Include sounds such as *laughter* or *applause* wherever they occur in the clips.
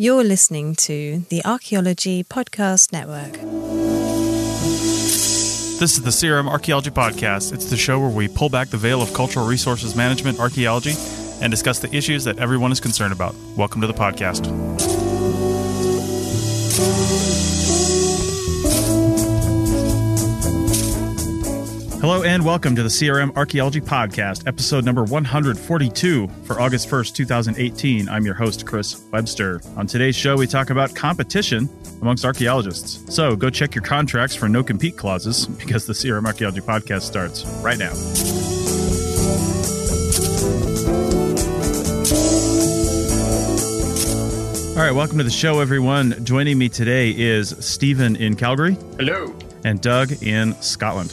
You're listening to the Archaeology Podcast Network. This is the CRM Archaeology Podcast. It's the show where we pull back the veil of cultural resources management archaeology and discuss the issues that everyone is concerned about. Welcome to the podcast. Hello and welcome to the CRM Archaeology Podcast, episode number 142 for August 1st, 2018. I'm your host, Chris Webster. On today's show, we talk about competition amongst archaeologists. So go check your contracts for no compete clauses because the CRM Archaeology Podcast starts right now. All right, welcome to the show, everyone. Joining me today is Stephen in Calgary. Hello. And Doug in Scotland.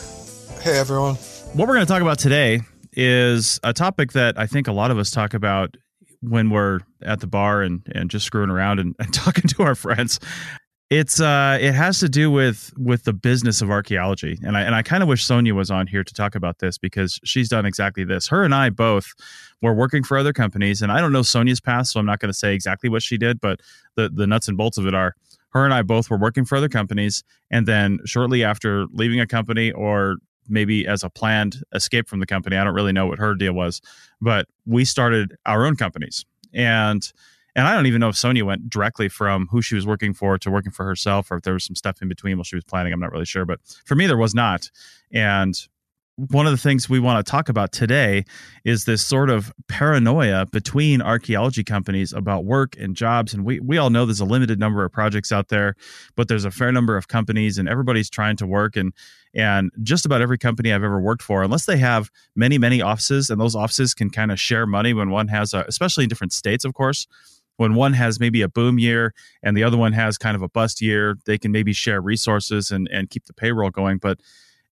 Hey, everyone. What we're going to talk about today is a topic that I think a lot of us talk about when we're at the bar and, and just screwing around and, and *laughs* talking to our friends. It's uh, it has to do with with the business of archaeology, and I and I kind of wish Sonia was on here to talk about this because she's done exactly this. Her and I both were working for other companies, and I don't know Sonia's past, so I'm not going to say exactly what she did, but the the nuts and bolts of it are her and I both were working for other companies, and then shortly after leaving a company or maybe as a planned escape from the company, I don't really know what her deal was, but we started our own companies, and and I don't even know if Sonia went directly from who she was working for to working for herself, or if there was some stuff in between while she was planning. I'm not really sure, but for me, there was not. And one of the things we want to talk about today is this sort of paranoia between archaeology companies about work and jobs. And we, we all know there's a limited number of projects out there, but there's a fair number of companies and everybody's trying to work. And, and just about every company I've ever worked for, unless they have many, many offices and those offices can kind of share money when one has a, especially in different states, of course, when one has maybe a boom year and the other one has kind of a bust year, they can maybe share resources and, and keep the payroll going. But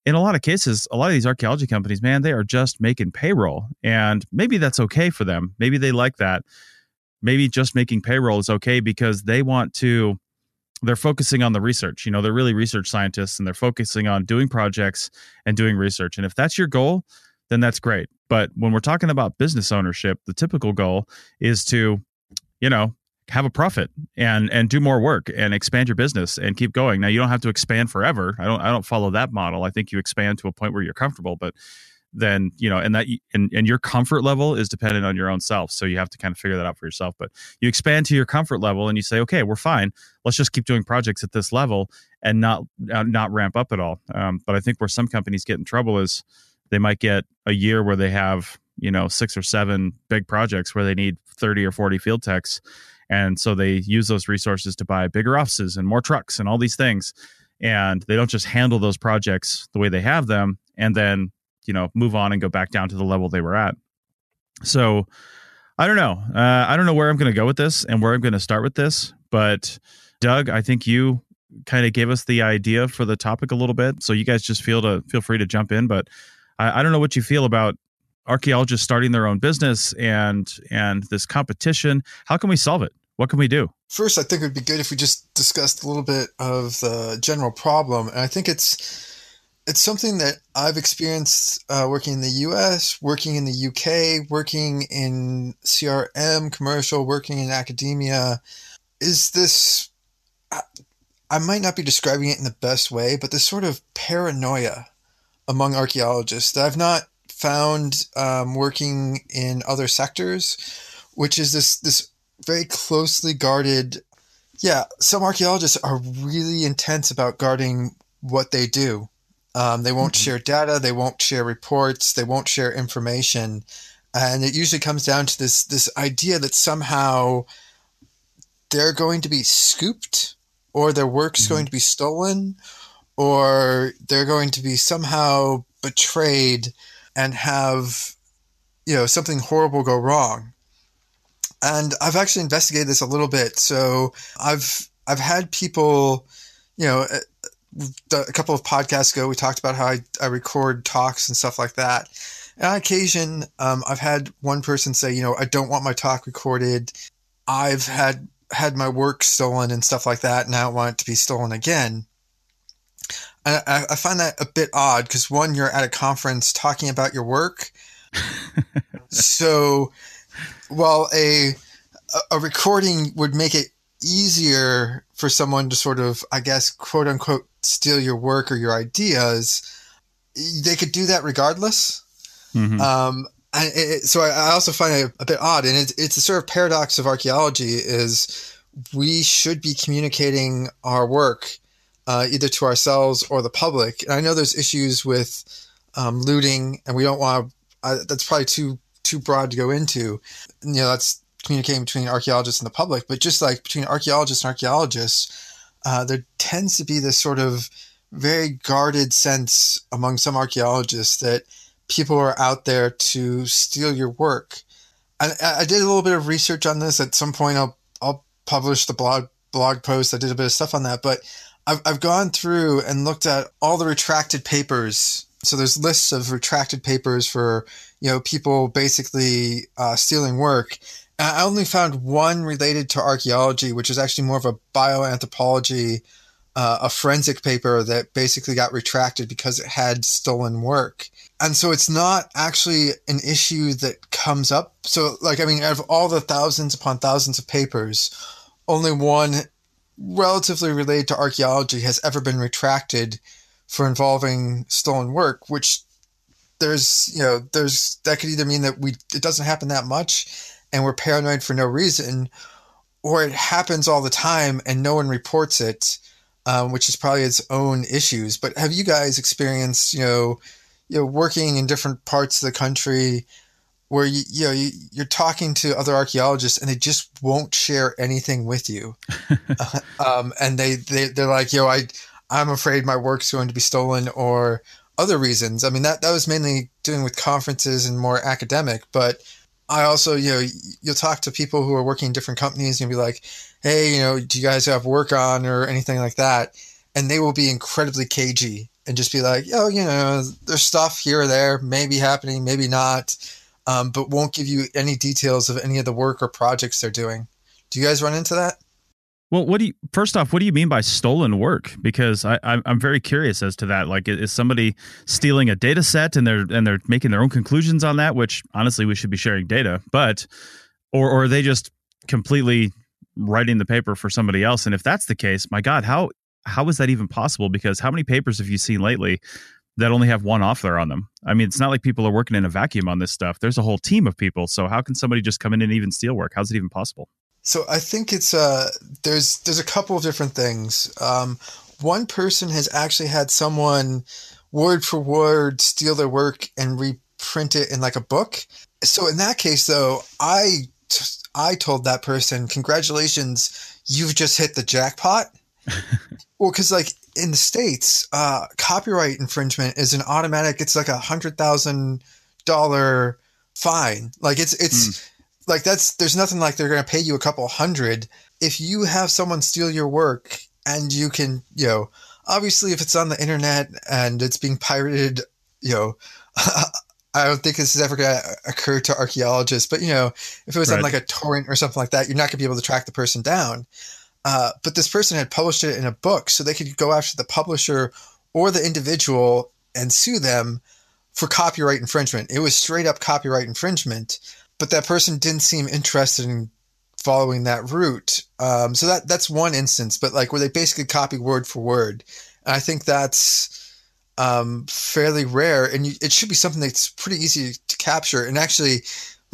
in a lot of cases, a lot of these archaeology companies, man, they are just making payroll. And maybe that's okay for them. Maybe they like that. Maybe just making payroll is okay because they want to, they're focusing on the research. You know, they're really research scientists and they're focusing on doing projects and doing research. And if that's your goal, then that's great. But when we're talking about business ownership, the typical goal is to you know have a profit and and do more work and expand your business and keep going. Now you don't have to expand forever. I don't i don't follow that model. I think you expand to a point where you're comfortable but then you know and that and, and your comfort level is dependent on your own self. So you have to kind of figure that out for yourself. But you expand to your comfort level and you say okay we're fine. Let's just keep doing projects at this level and not uh, not ramp up at all. Um, but i think where some companies get in trouble is they might get a year where they have you know six or seven big projects where they need 30 or 40 field techs and so they use those resources to buy bigger offices and more trucks and all these things. And they don't just handle those projects the way they have them and then you know move on and go back down to the level they were at. So i don't know. Uh, i don't know where i'm going to go with this and where i'm going to start with this but doug i think you kind of gave us the idea for the topic a little bit so you guys just feel to feel free to jump in but I, I don't know what you feel about archaeologists starting their own business and and this competition how can we solve it? What can we do? First i think it would be good if we just discussed a little bit of the general problem. And i think it's it's something that i've experienced uh, working in the us working in the uk working in crm commercial working in academia. Is this I, might not be describing it in the best way but this sort of paranoia among archaeologists that i've not found um, working in other sectors, which is this this very closely guarded. Yeah, some archaeologists are really intense about guarding what they do. Um, they won't mm-hmm. share data, they won't share reports, they won't share information, and it usually comes down to this this idea that somehow they're going to be scooped, or their work's mm-hmm. going to be stolen, or they're going to be somehow betrayed and have you know something horrible go wrong. And i've actually investigated this a little bit. So i've i've had people you know a couple of podcasts ago we talked about how i, I record talks and stuff like that. And on occasion um, i've had one person say you know i don't want my talk recorded. I've had had my work stolen and stuff like that and i don't want it to be stolen again I, I find that a bit odd because one, you're at a conference talking about your work. *laughs* so while a a recording would make it easier for someone to sort of, I guess, quote unquote, steal your work or your ideas, they could do that regardless. Mm-hmm. Um, and it, so I, also find it a bit odd, and it, it's a sort of paradox of archaeology is we should be communicating our work uh, either to ourselves or the public. And I know there's issues with um, looting, and we don't want to. that's probably too too broad to go into. You know, that's communicating between archaeologists and the public, but just like between archaeologists and archaeologists, uh, there tends to be this sort of very guarded sense among some archaeologists that people are out there to steal your work. I, I did a little bit of research on this. At some point, I'll I'll publish the blog blog post. I did a bit of stuff on that, but I've I've gone through and looked at all the retracted papers. So there's lists of retracted papers for you know people basically uh, stealing work. And I only found one related to archaeology, which is actually more of a bioanthropology, uh, a forensic paper that basically got retracted because it had stolen work and so it's not actually an issue that comes up. So, like, I mean, out of all the thousands upon thousands of papers, only one relatively related to archaeology has ever been retracted for involving stolen work, which there's, you know, there's that could either mean that we it doesn't happen that much and we're paranoid for no reason, or it happens all the time and no one reports it, um, which is probably its own issues. But have you guys experienced, you know, you know working in different parts of the country where you you know you, you're talking to other archaeologists and they just won't share anything with you. *laughs* Uh, um, and they, they they're like yo i i'm afraid my work's going to be stolen or other reasons. I mean that that was mainly doing with conferences and more academic but i also you know you'll talk to people who are working in different companies and be like hey you know do you guys have work on or anything like that? And they will be incredibly cagey and just be like, oh, you know, there's stuff here or there, maybe happening, maybe not, um, but won't give you any details of any of the work or projects they're doing. Do you guys run into that? Well, what do you first off? What do you mean by stolen work? Because I, I'm very curious as to that. Like, is somebody stealing a data set and they're and they're making their own conclusions on that? Which honestly, we should be sharing data, but or or are they just completely writing the paper for somebody else? And if that's the case, my God, how how is that even possible? Because how many papers have you seen lately that only have one author on them? I mean, it's not like people are working in a vacuum on this stuff. There's a whole team of people. So how can somebody just come in and even steal work? How's it even possible? So I think it's uh there's there's a couple of different things. Um, one person has actually had someone word for word steal their work and reprint it in like a book. So in that case, though, I I told that person, "Congratulations, you've just hit the jackpot." *laughs* well, because like in the states, uh, copyright infringement is an automatic. It's like a hundred thousand dollar fine. Like it's it's mm. like that's there's nothing like they're going to pay you a couple hundred if you have someone steal your work and you can you know obviously if it's on the internet and it's being pirated you know. *laughs* I don't think this is ever going to occur to archaeologists, but you know, if it was right. on like a torrent or something like that, you're not going to be able to track the person down. Uh, but this person had published it in a book, so they could go after the publisher or the individual and sue them for copyright infringement. It was straight up copyright infringement, but that person didn't seem interested in following that route. Um, so that that's one instance, but like where they basically copy word for word. And I think that's um, fairly rare, and you, it should be something that's pretty easy to capture. And actually,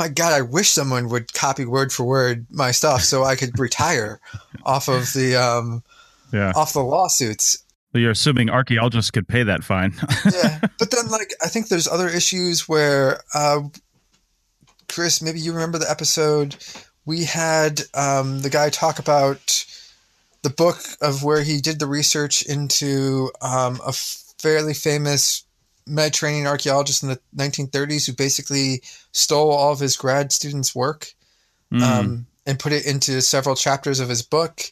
my God, I wish someone would copy word for word my stuff so I could retire off of the um, yeah off the lawsuits. you're assuming archaeologists could pay that fine. *laughs* yeah, but then like I think there's other issues where uh, Chris, maybe you remember the episode we had um, the guy talk about the book of where he did the research into um, a fairly famous Mediterranean archaeologist in the 1930s who basically stole all of his grad students' work mm. um, and put it into several chapters of his book.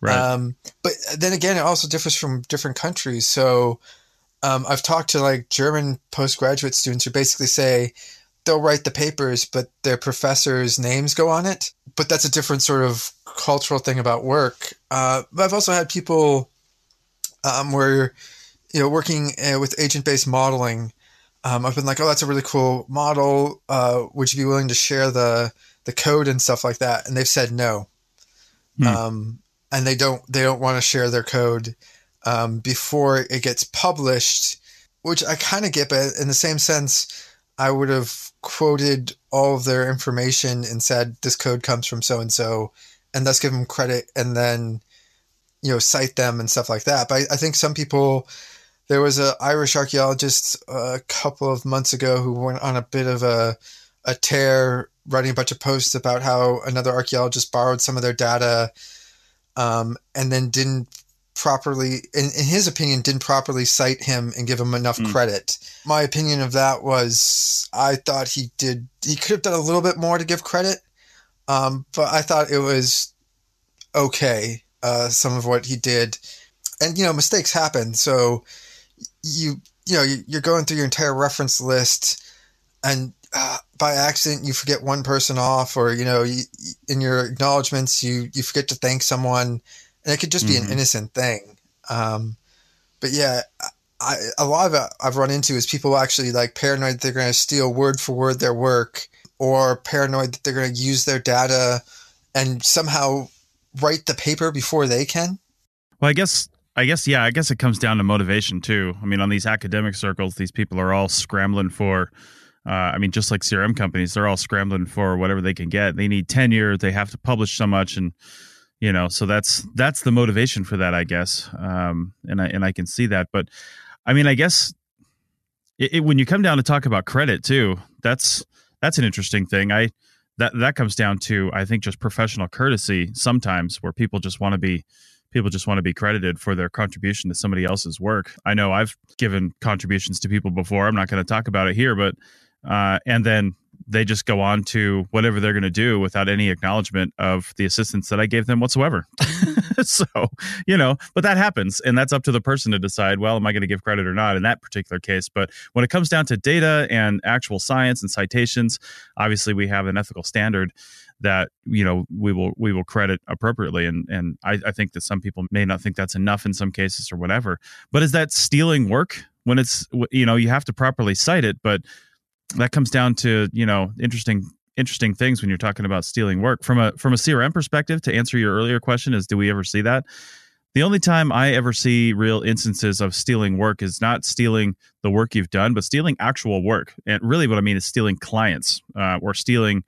Right. Um, but then again, it also differs from different countries. So um, I've talked to like German postgraduate students who basically say they'll write the papers, but their professors' names go on it. But that's a different sort of cultural thing about work. Uh, but I've also had people um, where you know, working uh, with agent-based modeling, um, I've been like, oh, that's a really cool model. Uh, would you be willing to share the the code and stuff like that? And they've said no. hmm. um, and they don't they don't want to share their code um, before it gets published, which I kind of get, but in the same sense, I would have quoted all of their information and said this code comes from so and so, and thus give them credit, and then you know cite them and stuff like that. But I, I think some people. There was an Irish archaeologist a couple of months ago who went on a bit of a a tear, writing a bunch of posts about how another archaeologist borrowed some of their data, um, and then didn't properly, in, in, his opinion, didn't properly cite him and give him enough mm. credit. My opinion of that was I thought he did, he could have done a little bit more to give credit, um, but I thought it was okay, uh, some of what he did. And, you know, mistakes happen. So you, you know, you're going through your entire reference list and uh, by accident you forget one person off or you know you, in your acknowledgments you you forget to thank someone and it could just be mm-hmm. an innocent thing. Um, but yeah, I, a lot of it I've run into is people actually like paranoid that they're going to steal word for word their work, or paranoid that they're going to use their data and somehow write the paper before they can. Well, I guess I guess yeah, I guess it comes down to motivation too. I mean, on these academic circles, these people are all scrambling for. Uh, I mean, just like CRM companies, they're all scrambling for whatever they can get. They need tenure. They have to publish so much, and you know so that's that's the motivation for that i guess um and i and i can see that but i mean i guess it, it, when you come down to talk about credit too that's that's an interesting thing i that that comes down to i think just professional courtesy sometimes where people just want to be people just want to be credited for their contribution to somebody else's work i know i've given contributions to people before i'm not going to talk about it here but uh and then they just go on to whatever they're going to do without any acknowledgement of the assistance that I gave them whatsoever. *laughs* so, you know, but that happens. And that's up to the person to decide, well, am I going to give credit or not in that particular case? But when it comes down to data and actual science and citations, obviously we have an ethical standard that you know we will we will credit appropriately. And and I, I think that some people may not think that's enough in some cases or whatever. But is that stealing work when it's you know you have to properly cite it? But that comes down to you know interesting interesting things when you're talking about stealing work. From a from a crm perspective to answer your earlier question is do we ever see that? The only time i ever see real instances of stealing work is not stealing the work you've done but stealing actual work. And really what i mean is stealing clients uh, or stealing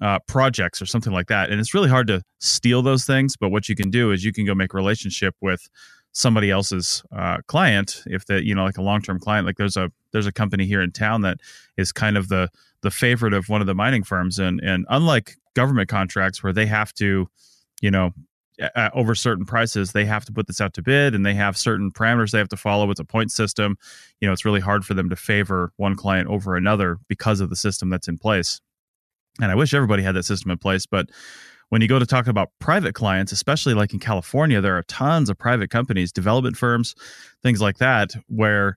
uh, projects or something like that. And it's really hard to steal those things but what you can do is you can go make a relationship with somebody else's uh, client if that you know like a long-term client. Like there's a there's a company here in town that is kind of the the favorite of one of the mining firms. And and unlike government contracts where they have to you know uh, over certain prices they have to put this out to bid and they have certain parameters they have to follow it's a point system you know it's really hard for them to favor one client over another because of the system that's in place and i wish everybody had that system in place but when you go to talk about private clients, especially like in California, there are tons of private companies, development firms, things like that, where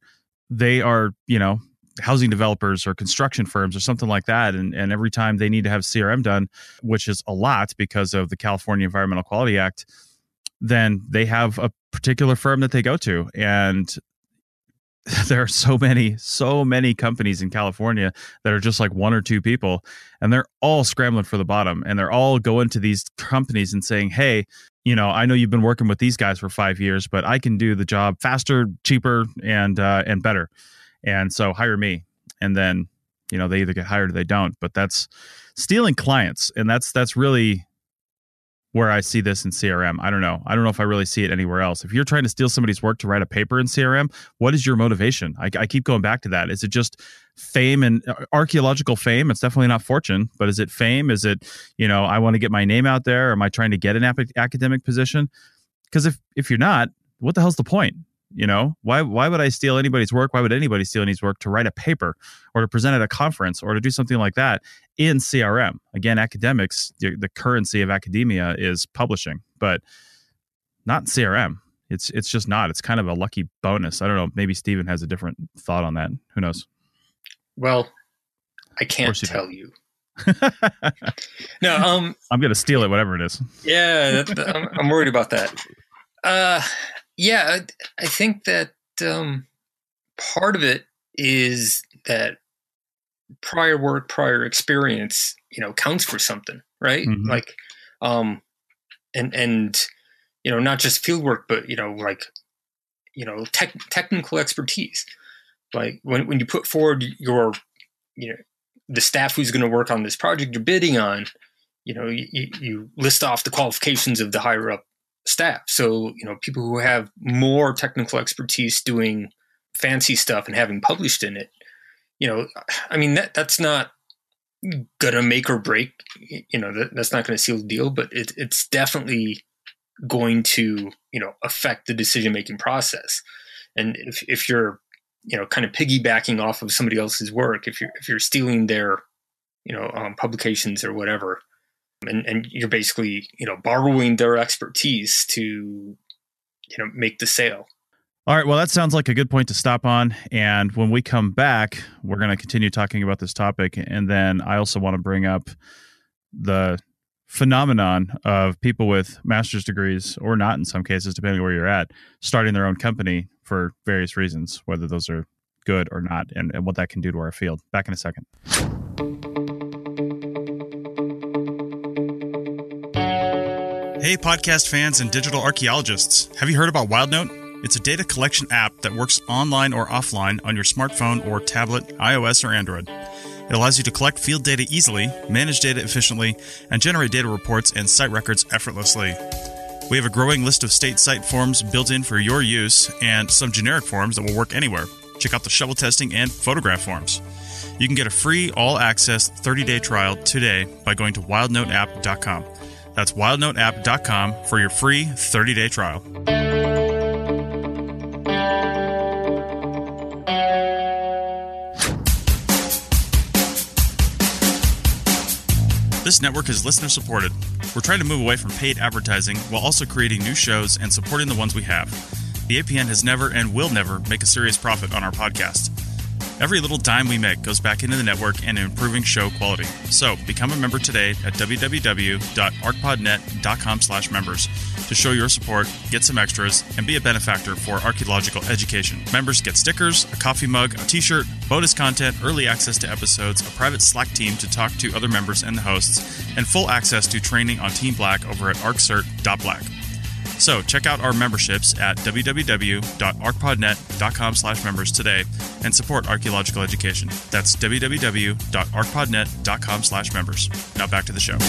they are, you know, housing developers or construction firms or something like that. And, and every time they need to have CRM done, which is a lot because of the California Environmental Quality Act, then they have a particular firm that they go to. And *laughs* there are so many, so many companies in California that are just like one or two people, and they're all scrambling for the bottom, and they're all going to these companies and saying, "Hey, you know, I know you've been working with these guys for five years, but I can do the job faster, cheaper, and uh, and better, and so hire me." And then, you know, they either get hired or they don't. But that's stealing clients, and that's that's really where I see this in CRM. I don't know. I don't know if I really see it anywhere else. If you're trying to steal somebody's work to write a paper in CRM, what is your motivation? I, I keep going back to that. Is it just fame and uh, archaeological fame? It's definitely not fortune, but is it fame? Is it, you know, I want to get my name out there? Am I trying to get an ap- academic position? Because if if you're not, what the hell's the point? You know, why why would I steal anybody's work? Why would anybody steal anybody's work to write a paper or to present at a conference or to do something like that in CRM? Again, academics, the, the currency of academia is publishing, but not CRM. It's it's just not. It's kind of a lucky bonus. I don't know. Maybe Stephen has a different thought on that. Who knows? Well, I can't tell you. *laughs* no, um, I'm gonna steal it, whatever it is. Yeah, I'm, I'm worried about that. Uh, yeah, I, I think that um, part of it is that prior work, prior experience, you know, counts for something, right? Mm-hmm. Like, um, and and you know not just field work, but you know like you know tech, technical expertise. Like when when you put forward your you know the staff who's going to work on this project you're bidding on, you know you, you list off the qualifications of the higher up staff. So you know people who have more technical expertise doing fancy stuff and having published in it. You know, I mean that that's not gonna make or break. You know, that, that's not gonna seal the deal, but it, it's definitely going to you know affect the decision making process. And if if you're you know kind of piggybacking off of somebody else's work, if you're if you're stealing their you know um, publications or whatever, and and you're basically you know borrowing their expertise to you know make the sale all right. Well, that sounds like a good point to stop on. And when we come back, we're going to continue talking about this topic. And then I also want to bring up the phenomenon of people with master's degrees or not in some cases, depending where you're at, starting their own company for various reasons, whether those are good or not, and, and what that can do to our field. Back in a second. Hey, podcast fans and digital archaeologists. Have you heard about WildNote? It's a data collection app that works online or offline on your smartphone or tablet, iOS or Android. It allows you to collect field data easily, manage data efficiently, and generate data reports and site records effortlessly. We have a growing list of state site forms built in for your use and some generic forms that will work anywhere. Check out the shovel testing and photograph forms. You can get a free all access 30 day trial today by going to wildnoteapp.com. That's wildnoteapp.com for your free 30 day trial. This network is listener supported. We're trying to move away from paid advertising while also creating new shows and supporting the ones we have. The APN has never and will never make a serious profit on our podcast. Every little dime we make goes back into the network and improving show quality. So become a member today at www.archpodnet.com slash members to show your support, get some extras, and be a benefactor for archaeological education. Members get stickers, a coffee mug, a t-shirt, bonus content, early access to episodes, a private Slack team to talk to other members and the hosts, and full access to training on Team Black over at arccert.black. So check out our memberships at www.archpodnet.com slash members today and support archaeological education. That's www.archpodnet.com slash members. Now back to the show.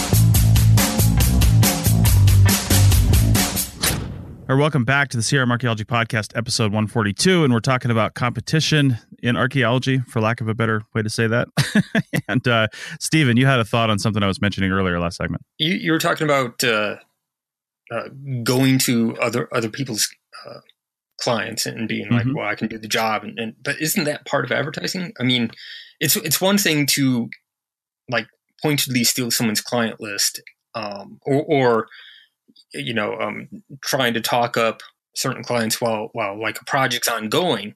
Or welcome back to the CRM Archaeology Podcast, episode 142. And we're talking about competition in archaeology, for lack of a better way to say that. *laughs* and uh, Stephen, you had a thought on something I was mentioning earlier last segment. You, you were talking about uh, uh, going to other other people's uh, clients and being like, mm-hmm. "Well, I can do the job," and, and but isn't that part of advertising? I mean, it's it's one thing to like pointedly steal someone's client list, um, or, or you know, um, trying to talk up certain clients while while like a project's ongoing,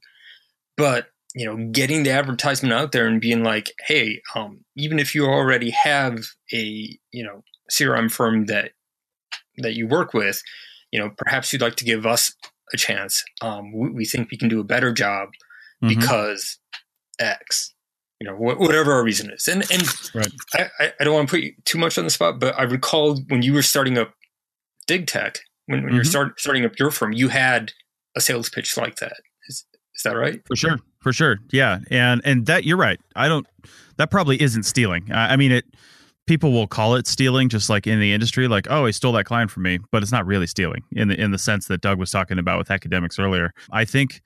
but you know, getting the advertisement out there and being like, "Hey, um, even if you already have a you know CRM firm that that you work with, you know, perhaps you'd like to give us a chance. Um, we, we, think we can do a better job mm-hmm. because X, you know, wh- whatever our reason is. And and right. I, I don't want to put you too much on the spot, but I recall when you were starting up Dig Tech, when, when mm-hmm. you're start, starting up your firm, you had a sales pitch like that. Is, is that right? For sure. For sure. Yeah. And, and that you're right. I don't, that probably isn't stealing. I, I mean, it, people will call it stealing just like in the industry like oh he stole that client from me but it's not really stealing in the in the sense that Doug was talking about with academics earlier. I think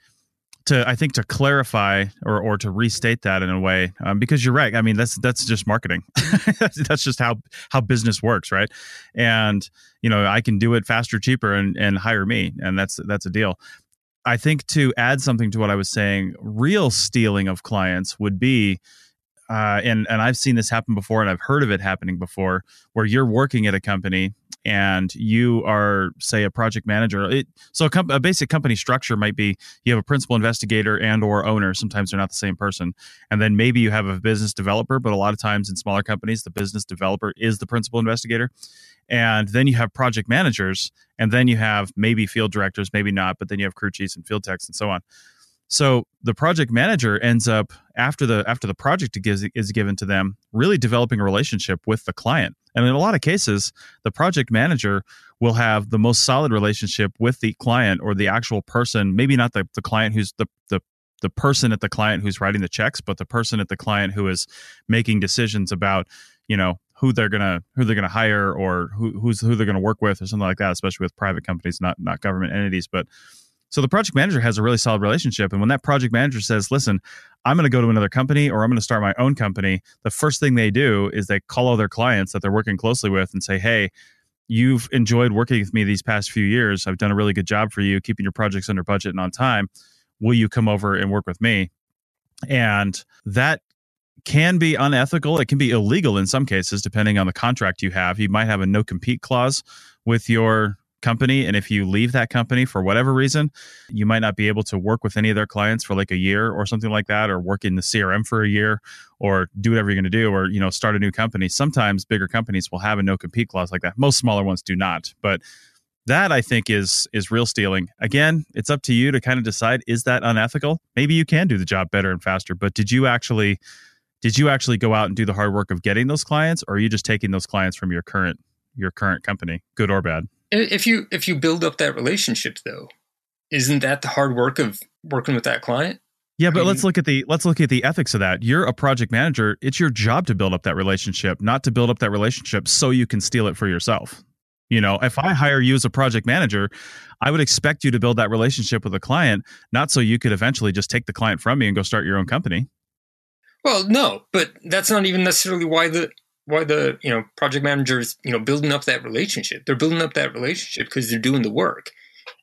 to i think to clarify or or to restate that in a way um, because you're right i mean that's that's just marketing. *laughs* That's just how how business works right? And you know i can do it faster cheaper and and hire me and that's that's a deal. I think to add something to what i was saying real stealing of clients would be uh, and and I've seen this happen before, and I've heard of it happening before, where you're working at a company and you are, say, a project manager. It, so a, com- a, basic company structure might be you have a principal investigator and or owner. Sometimes they're not the same person, and then maybe you have a business developer. But a lot of times in smaller companies, the business developer is the principal investigator, and then you have project managers, and then you have maybe field directors, maybe not, but then you have crew chiefs and field techs and so on. So the project manager ends up after the after the project is, is given to them, really developing a relationship with the client And in a lot of cases, the project manager will have the most solid relationship with the client or the actual person, maybe not the, the client who's the, the the person at the client who's writing the checks, but the person at the client who is making decisions about, you know, who they're gonna who they're gonna hire or who who's who they're gonna work with or something like that, especially with private companies, not not government entities. But so the project manager has a really solid relationship. And when that project manager says, listen, I'm going to go to another company or I'm going to start my own company, the first thing they do is they call all their clients that they're working closely with and say, hey, you've enjoyed working with me these past few years. I've done a really good job for you, keeping your projects under budget and on time. Will you come over and work with me? And that can be unethical. It can be illegal in some cases, depending on the contract you have. You might have a no compete clause with your company and if you leave that company for whatever reason you might not be able to work with any of their clients for like a year or something like that or work in the crm for a year or do whatever you're going to do or you know start a new company. Sometimes bigger companies will have a no compete clause like that. Most smaller ones do not. But that i think is is real stealing. Again it's up to you to kind of decide is that unethical? Maybe you can do the job better and faster but did you actually did you actually go out and do the hard work of getting those clients or are you just taking those clients from your current your current company good or bad if you if you build up that relationship though isn't that the hard work of working with that client? Yeah but I mean, let's look at the let's look at the ethics of that. You're a project manager. It's your job to build up that relationship not to build up that relationship so you can steal it for yourself. You know if i hire you as a project manager i would expect you to build that relationship with a client not so you could eventually just take the client from me and go start your own company. Well no but that's not even necessarily why the why the you know project managers you know building up that relationship. They're building up that relationship because they're doing the work.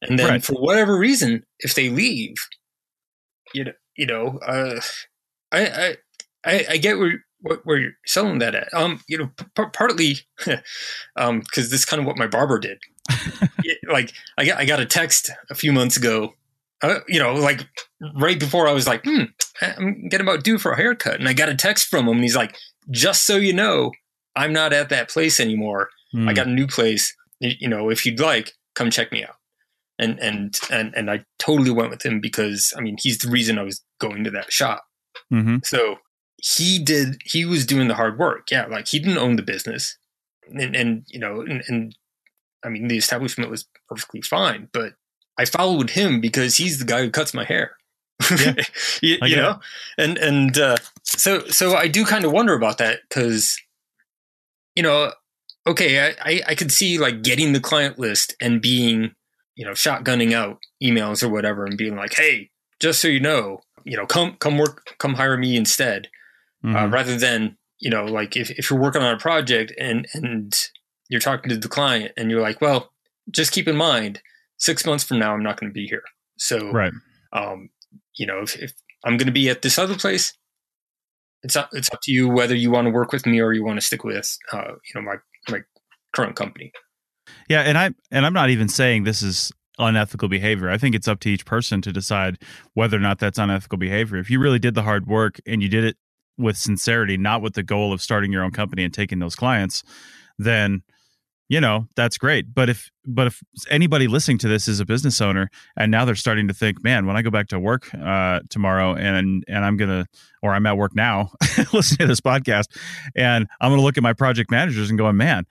And then right. for whatever reason if they leave you know you know uh, I, I i get where where you're selling that at. Um you know p- partly *laughs* um because this is kind of what my barber did. *laughs* Like i got i got a text a few months ago uh, you know like right before i was like hmm i'm getting about due for a haircut. And i got a text from him and he's like just so you know, I'm not at that place anymore. Mm. I hmm. got a new place. You know, if you'd like, come check me out. And and and and I totally went with him because I mean he's the reason I was going to that shop. Mm-hmm. So he did. He was doing the hard work. Yeah, like he didn't own the business, and and you know, and, and I mean the establishment was perfectly fine, but I followed him because he's the guy who cuts my hair. Yeah, *laughs* you, you know, and and uh, so so I do kind of wonder about that because you know, okay, I, I I could see like getting the client list and being you know shotgunning out emails or whatever and being like, hey, just so you know, you know, come come work, come hire me instead, uh, mm-hmm. uh, rather than you know like if if you're working on a project and and you're talking to the client and you're like, well, just keep in mind, six months from now, I'm not going to be here. So, right. Um, you know, if, if I'm going to be at this other place, it's up, it's up to you whether you want to work with me or you want to stick with, uh, you know, my, my current company. Yeah. And I, and I'm not even saying this is unethical behavior. I think it's up to each person to decide whether or not that's unethical behavior. If you really did the hard work and you did it with sincerity, not with the goal of starting your own company and taking those clients, then you know that's great. But if but if anybody listening to this is a business owner and now they're starting to think man when i go back to work uh, tomorrow and and i'm gonna or i'm at work now *laughs* listening to this podcast and i'm gonna look at my project managers and going man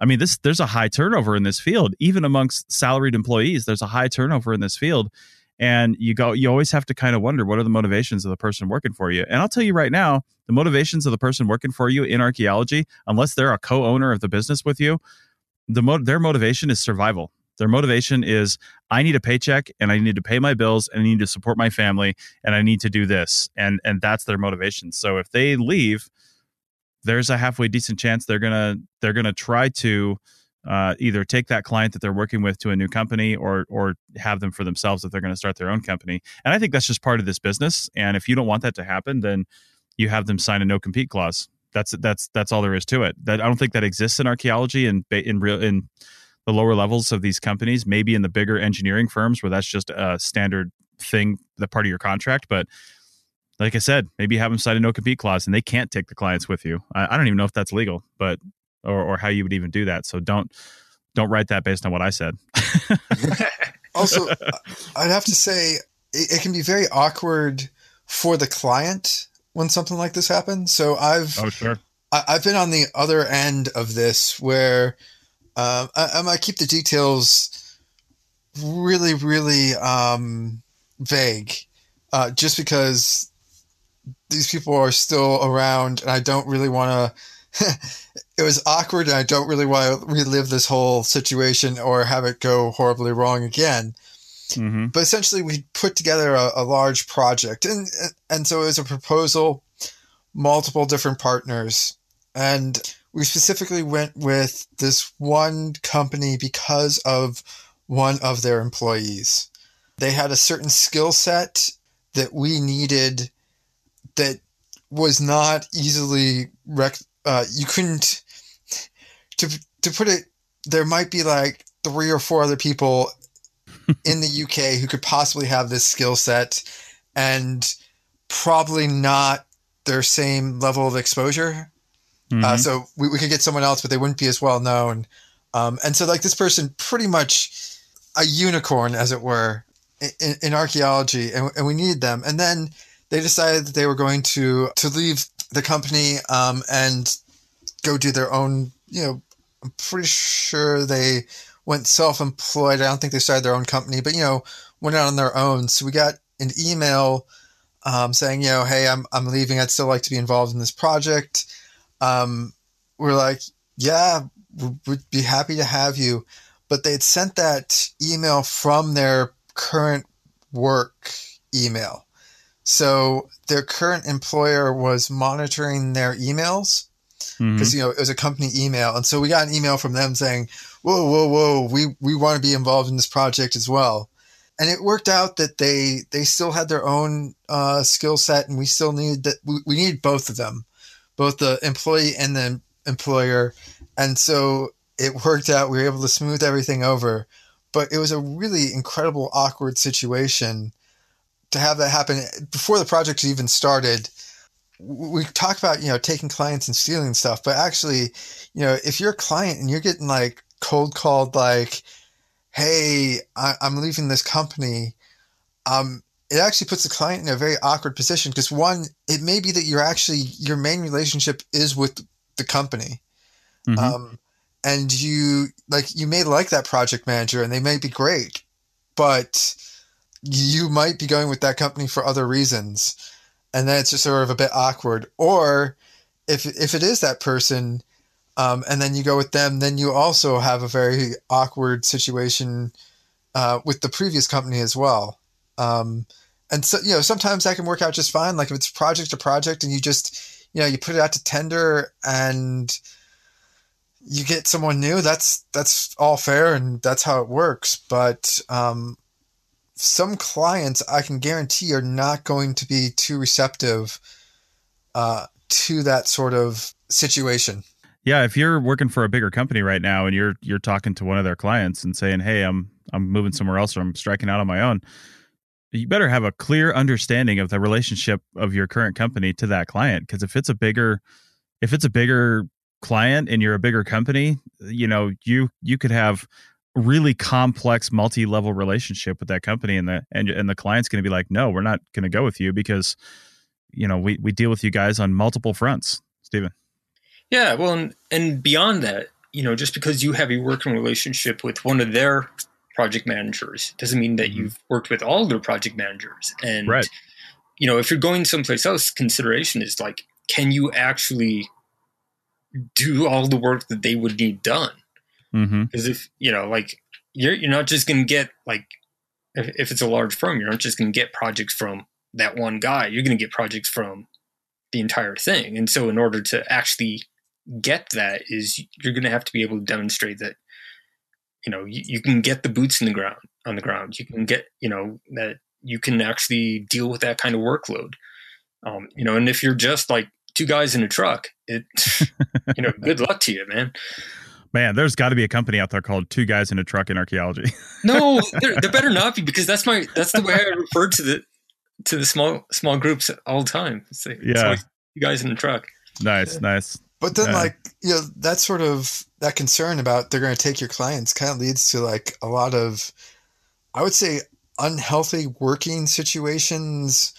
i mean this there's a high turnover in this field even amongst salaried employees there's a high turnover in this field. And you go you always have to kind of wonder what are the motivations of the person working for you? And i'll tell you right now the motivations of the person working for you in archaeology unless they're a co-owner of the business with you the mo- their motivation is survival. Their motivation is I need a paycheck and I need to pay my bills and I need to support my family and I need to do this and and that's their motivation. So if they leave, there's a halfway decent chance they're gonna they're gonna try to uh, either take that client that they're working with to a new company or or have them for themselves if they're going to start their own company. And I think that's just part of this business. And if you don't want that to happen, then you have them sign a no compete clause. That's that's that's all there is to it. That I don't think that exists in archaeology and in real in the lower levels of these companies. Maybe in the bigger engineering firms where that's just a standard thing, the part of your contract. But like I said, maybe have them sign a no compete clause and they can't take the clients with you. I, I don't even know if that's legal, but or or how you would even do that. So don't don't write that based on what I said. *laughs* also, I'd have to say it, it, can be very awkward for the client when something like this happens. So I've oh sure I, have been on the other end of this where um, I, I, keep the details really, really um, vague, uh, just because these people are still around, and I don't really want to. *laughs* it was awkward, and I don't really want to relive this whole situation or have it go horribly wrong again. Mm-hmm. But essentially, we put together a, a large project, and and so it was a proposal, multiple different partners, and we specifically went with this one company because of one of their employees. They had a certain skill set that we needed that was not easily rec- uh, you couldn't to to put it there might be like three or four other people in the UK who could possibly have this skill set and probably not their same level of exposure uh, mm-hmm. Uh, so we, we could get someone else, but they wouldn't be as well known. Um, and so, like this person, pretty much a unicorn, as it were, in, in archaeology, and, and, we needed them. And then they decided that they were going to to leave the company um, and go do their own. You know, I'm pretty sure they went self-employed. I don't think they started their own company, but you know, went out on their own. So we got an email um, saying, you know, hey, I'm I'm leaving. I'd still like to be involved in this project um, we're like, yeah, we'd be happy to have you. But they'd sent that email from their current work email. So their current employer was monitoring their emails because mm-hmm. you know it was a company email, and so we got an email from them saying, "Whoa, whoa, whoa, we we want to be involved in this project as well." And it worked out that they they still had their own uh, skill set, and we still needed that we, we needed both of them both the employee and the employer. And so it worked out. We were able to smooth everything over. But it was a really incredible, awkward situation to have that happen before the project even started. We talk about, you know, taking clients and stealing stuff, but actually, you know, if you're a client and you're getting like cold called, like, hey, I- am leaving this company, um, it actually puts the client in a very awkward position because one, it may be that you're actually your main relationship is with the company, mm-hmm. um, and you like you may like that project manager and they may be great, but you might be going with that company for other reasons, and then it's just sort of a bit awkward. Or if if it is that person, um, and then you go with them, then you also have a very awkward situation uh, with the previous company as well. Um, and so, you know, sometimes that can work out just fine. Like if it's project to project and you just, you know, you put it out to tender and you get someone new, that's, that's all fair and that's how it works. But, um, some clients I can guarantee are not going to be too receptive, uh, to that sort of situation. Yeah, if you're working for a bigger company right now and you're you're talking to one of their clients and saying, "Hey, I'm I'm moving somewhere else or I'm striking out on my own," you better have a clear understanding of the relationship of your current company to that client because if it's a bigger if it's a bigger client and you're a bigger company you know you you could have really complex multi-level relationship with that company and the and, and the client's going to be like no we're not going to go with you because you know we we deal with you guys on multiple fronts. Stephen yeah well and, and beyond that you know just because you have a working relationship with one of their project managers doesn't mean that mm-hmm. you've worked with all their project managers and right. you know if you're going someplace else consideration is like can you actually do all the work that they would need done because mm-hmm. if you know like you're you're not just going to get like if, if it's a large firm you're not just going to get projects from that one guy you're going to get projects from the entire thing and so in order to actually get that is you're going to have to be able to demonstrate that you know you, you can get the boots in the ground on the ground. You can get you know that you can actually deal with that kind of workload. Um, you know and if you're just like two guys in a truck it *laughs* you know good luck to you man. Man there's got to be a company out there called two guys in a truck in archaeology. No *laughs* there, there better not be because that's my that's the way i refer to the to the small small groups all the time. It's like, yeah. it's two guys in a truck. Nice nice but then, yeah. like you know, that sort of that concern about they're going to take your clients kind of leads to like a lot of, I would say, unhealthy working situations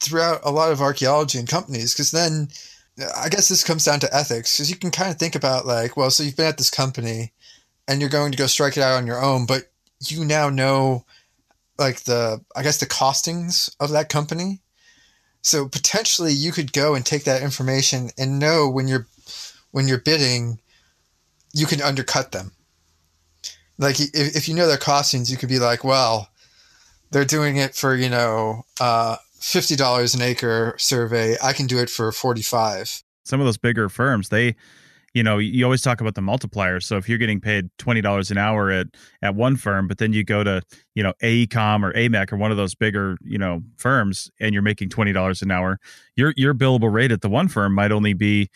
throughout a lot of archaeology and companies. Because then, I guess this comes down to ethics because you can kind of think about like, well, so you've been at this company and you're going to go strike it out on your own, but you now know like the I guess the costings of that company. So potentially you could go and take that information and know when you're when you're bidding, you can undercut them. Like if, if you know their costings, you could be like, well, they're doing it for you know uh, fifty dollars an acre survey. I can do it for forty five. Some of those bigger firms, they you know, you always talk about the multipliers. So if you're getting paid twenty dollars an hour at at one firm, but then you go to you know AECOM or AMEC or one of those bigger you know firms, and you're making twenty dollars an hour, your your billable rate at the one firm might only be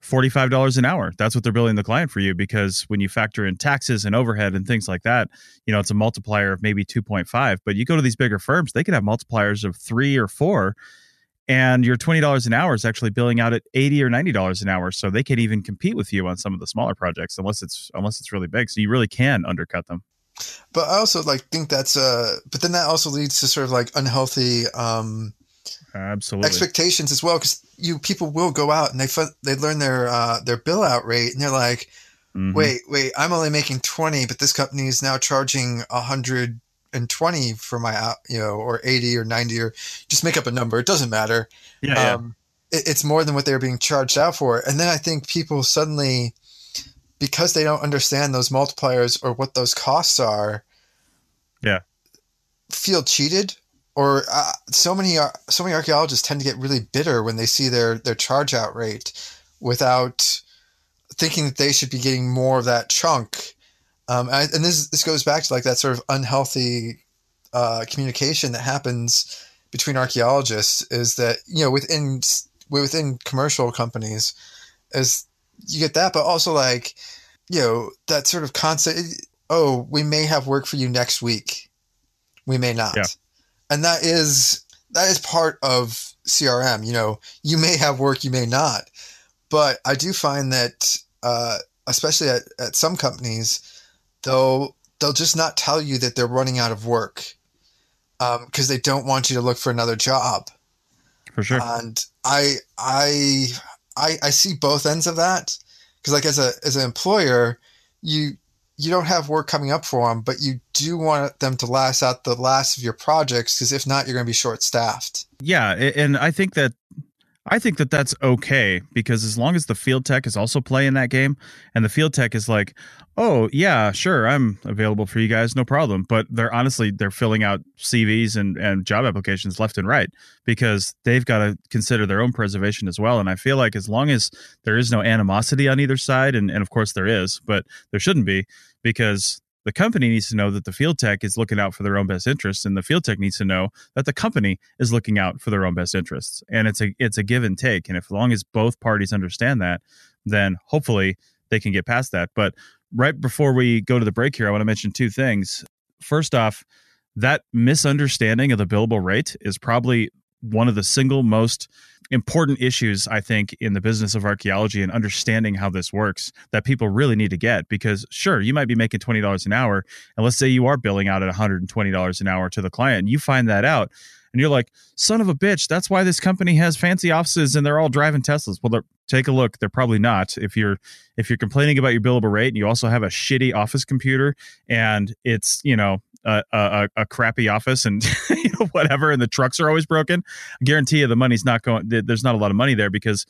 forty-five dollars an hour. That's what they're billing the client for you because when you factor in taxes and overhead and things like that, you know, it's a multiplier of maybe two point five. But you go to these bigger firms, they can have multipliers of three or four, and your twenty dollars an hour is actually billing out at eighty or ninety dollars an hour. So they can even compete with you on some of the smaller projects, unless it's unless it's really big. So you really can undercut them. But I also like think that's uh but then that also leads to sort of like unhealthy um absolutely expectations as well because you people will go out and they they learn their uh their bill out rate and they're like mm-hmm. wait wait i'm only making 20 but this company is now charging a 100 and 20 for my uh, you know or 80 or 90 or just make up a number it doesn't matter. Yeah, um, yeah. It, it's more than what they're being charged out for and then i think people suddenly because they don't understand those multipliers or what those costs are yeah. feel cheated or uh, so many uh, so many archaeologists tend to get really bitter when they see their their charge out rate without thinking that they should be getting more of that chunk um, and, and, this this goes back to like that sort of unhealthy uh, communication that happens between archaeologists is that you know within within commercial companies is you get that, but also like you know that sort of concept. Oh, we may have work for you next week. We may not, yeah. and that is that is part of CRM. You know, you may have work, you may not, but I do find that, uh, especially at, at some companies, they'll they'll just not tell you that they're running out of work because um, they don't want you to look for another job. For sure. And I I I, I see both ends of that because like as a as an employer, you you don't have work coming up for them, but you do want them to last out the last of your projects because if not, you're going to be short staffed. Yeah, and I think that I think that that's okay because as long as the field tech is also playing that game and the field tech is like, oh, yeah, sure, I'm available for you guys, no problem. But they're honestly, they're filling out CVs and, and job applications left and right because they've got to consider their own preservation as well. And I feel like as long as there is no animosity on either side, and, and of course there is, but there shouldn't be because the company needs to know that the field tech is looking out for their own best interests and the field tech needs to know that the company is looking out for their own best interests and it's a it's a give and take and if as long as both parties understand that then hopefully they can get past that but right before we go to the break here i want to mention two things. First off that misunderstanding of the billable rate is probably one of the single most important issues I think in the business of archaeology and understanding how this works that people really need to get because sure you might be making $20 an hour and let's say you are billing out at $120 an hour to the client and you find that out and you're like son of a bitch that's why this company has fancy offices and they're all driving Teslas well take a look they're probably not if you're if you're complaining about your billable rate and you also have a shitty office computer and it's you know a, a, a crappy office and *laughs* you know whatever, and the trucks are always broken. I guarantee you the money's not going. There's not a lot of money there because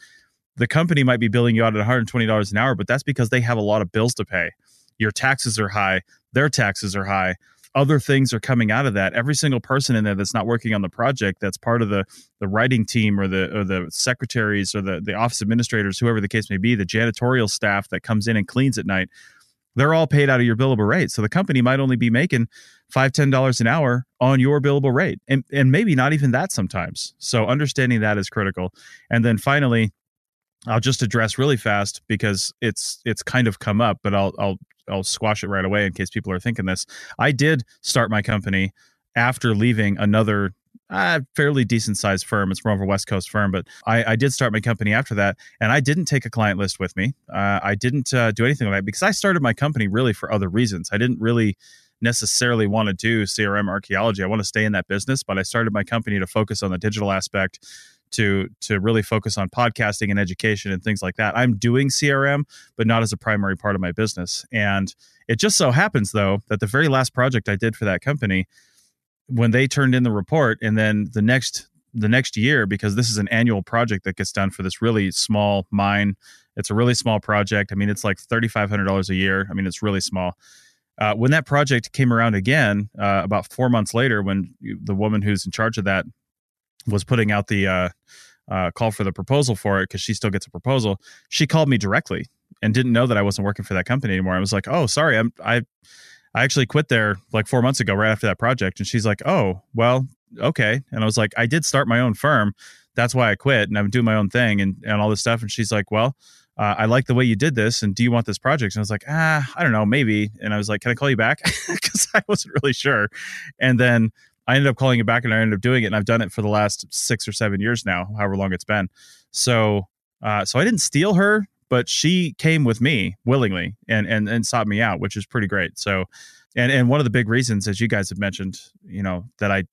the company might be billing you out at 120 dollars an hour, but that's because they have a lot of bills to pay. Your taxes are high. Their taxes are high. Other things are coming out of that. Every single person in there that's not working on the project, that's part of the the writing team or the or the secretaries or the the office administrators, whoever the case may be, the janitorial staff that comes in and cleans at night they're all paid out of your billable rate. So the company might only be making five, ten dollars an hour on your billable rate. And and maybe not even that sometimes. So understanding that is critical. And then finally, I'll just address really fast because it's it's kind of come up, but I'll I'll I'll squash it right away in case people are thinking this. I did start my company after leaving another a fairly decent sized firm. It's more of a West Coast firm, but I, I, did start my company after that, and I didn't take a client list with me. Uh, I didn't uh, do anything like that because I started my company really for other reasons. I didn't really necessarily want to do CRM archaeology. I want to stay in that business, but I started my company to focus on the digital aspect to to really focus on podcasting and education and things like that. I'm doing CRM, but not as a primary part of my business. And it just so happens though that the very last project I did for that company, when they turned in the report, and then the next the next year, because this is an annual project that gets done for this really small mine. It's a really small project. I mean, it's like thirty five hundred dollars a year. I mean, it's really small. Uh, when that project came around again, uh, about four months later, when the woman who's in charge of that was putting out the uh, uh, call for the proposal for it because she still gets a proposal. She called me directly and didn't know that I wasn't working for that company anymore. I was like, "Oh, sorry, I'm I I actually quit there like four months ago, right after that project." And she's like, "Oh, well, okay." And I was like, "I did start my own firm. That's why I quit, and I'm doing my own thing and and all this stuff." And she's like, "Well." Uh, I like the way you did this, and do you want this project? And I was like, ah, I don't know, maybe. And I was like, can I call you back? *laughs* Because I wasn't really sure. And then I ended up calling it back and I ended up doing it. And I've done it for the last six or seven years now, however long it's been. So, uh, so I didn't steal her, but she came with me willingly and, and, and sought me out, which is pretty great. So, and, and one of the big reasons, as you guys have mentioned, you know, that I,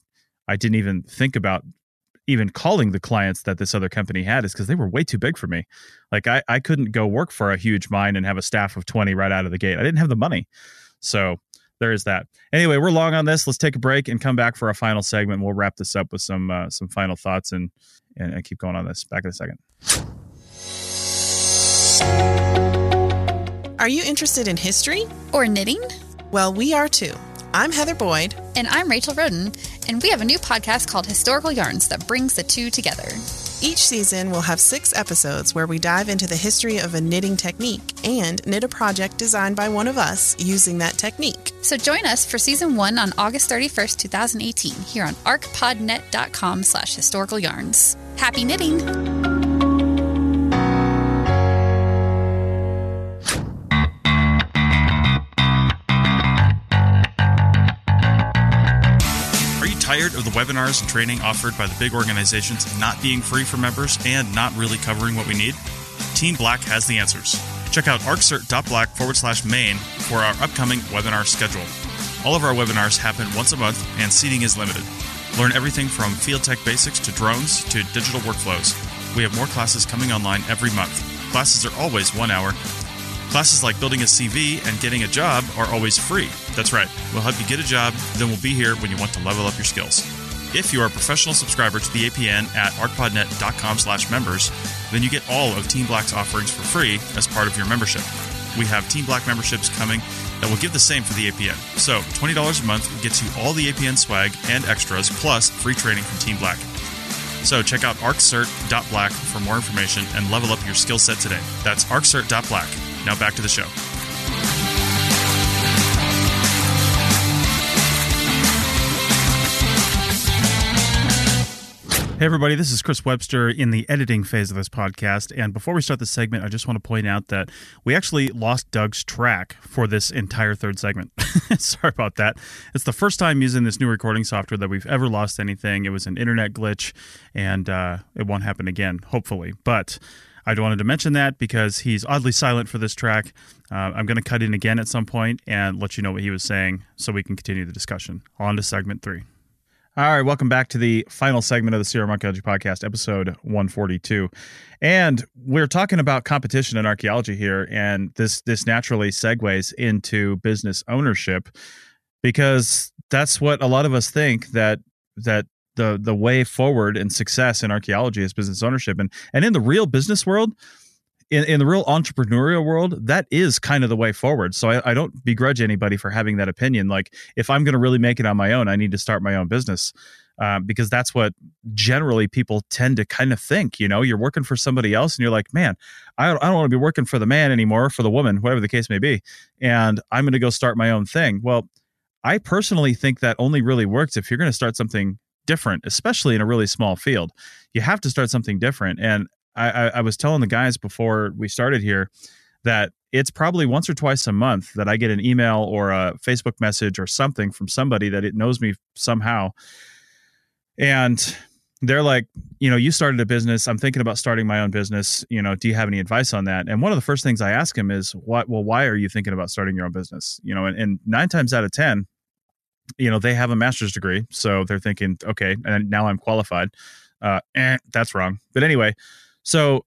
I didn't even think about even calling the clients that this other company had is because they were way too big for me. Like I, I couldn't go work for a huge mine and have a staff of 20 right out of the gate. I didn't have the money. So there is that. Anyway, we're long on this. Let's take a break and come back for our final segment. We'll wrap this up with some uh, some final thoughts and, and and keep going on this. Back in a second. Are you interested in history or knitting? Well, we are too. I'm Heather Boyd. And I'm Rachel Roden. And we have a new podcast called Historical Yarns that brings the two together. Each season will have six episodes where we dive into the history of a knitting technique and knit a project designed by one of us using that technique. So join us for season one on August 31st, 2018, here on arcpodnet.com slash historical yarns. Happy knitting! Tired of the webinars and training offered by the big organizations not being free for members and not really covering what we need? Team Black has the answers. Check out arccert.black forward slash main for our upcoming webinar schedule. All of our webinars happen once a month and seating is limited. Learn everything from field tech basics to drones to digital workflows. We have more classes coming online every month. Classes are always one hour Classes like building a CV and getting a job are always free. That's right, we'll help you get a job, then we'll be here when you want to level up your skills. If you are a professional subscriber to the APN at arcpodnet.com slash members, then you get all of Team Black's offerings for free as part of your membership. We have Team Black memberships coming that will give the same for the APN. So $20 a month gets you all the APN swag and extras, plus free training from Team Black. So check out arccert.black for more information and level up your skill set today. That's arccert.black. Now back to the show. Hey, everybody, this is Chris Webster in the editing phase of this podcast. And before we start the segment, I just want to point out that we actually lost Doug's track for this entire third segment. *laughs* Sorry about that. It's the first time using this new recording software that we've ever lost anything. It was an internet glitch, and uh, it won't happen again, hopefully. But I wanted to mention that because he's oddly silent for this track. Uh, I'm going to cut in again at some point and let you know what he was saying so we can continue the discussion. On to segment three. All right, welcome back to the final segment of the CRM Archaeology Podcast, episode 142. And we're talking about competition in archaeology here, and this this naturally segues into business ownership because that's what a lot of us think that that the the way forward and success in archaeology is business ownership. And and in the real business world in, in the real entrepreneurial world that is kind of the way forward. So I, I don't begrudge anybody for having that opinion. Like if i'm going to really make it on my own i need to start my own business um, because that's what generally people tend to kind of think you know? You're working for somebody else and you're like man i don't, I don't want to be working for the man anymore for the woman whatever the case may be and i'm going to go start my own thing. Well I personally think that only really works if you're going to start something different, especially in a really small field. You have to start something different. And I, I, I was telling the guys before we started here that it's probably once or twice a month that I get an email or a Facebook message or something from somebody that it knows me somehow. And they're like, you know, you started a business. I'm thinking about starting my own business. You know, do you have any advice on that? And one of the first things I ask him is, what, well, why are you thinking about starting your own business? You know, and, and nine times out of 10, you know they have a master's degree so they're thinking okay and now i'm qualified. Uh, eh, that's wrong. But anyway, so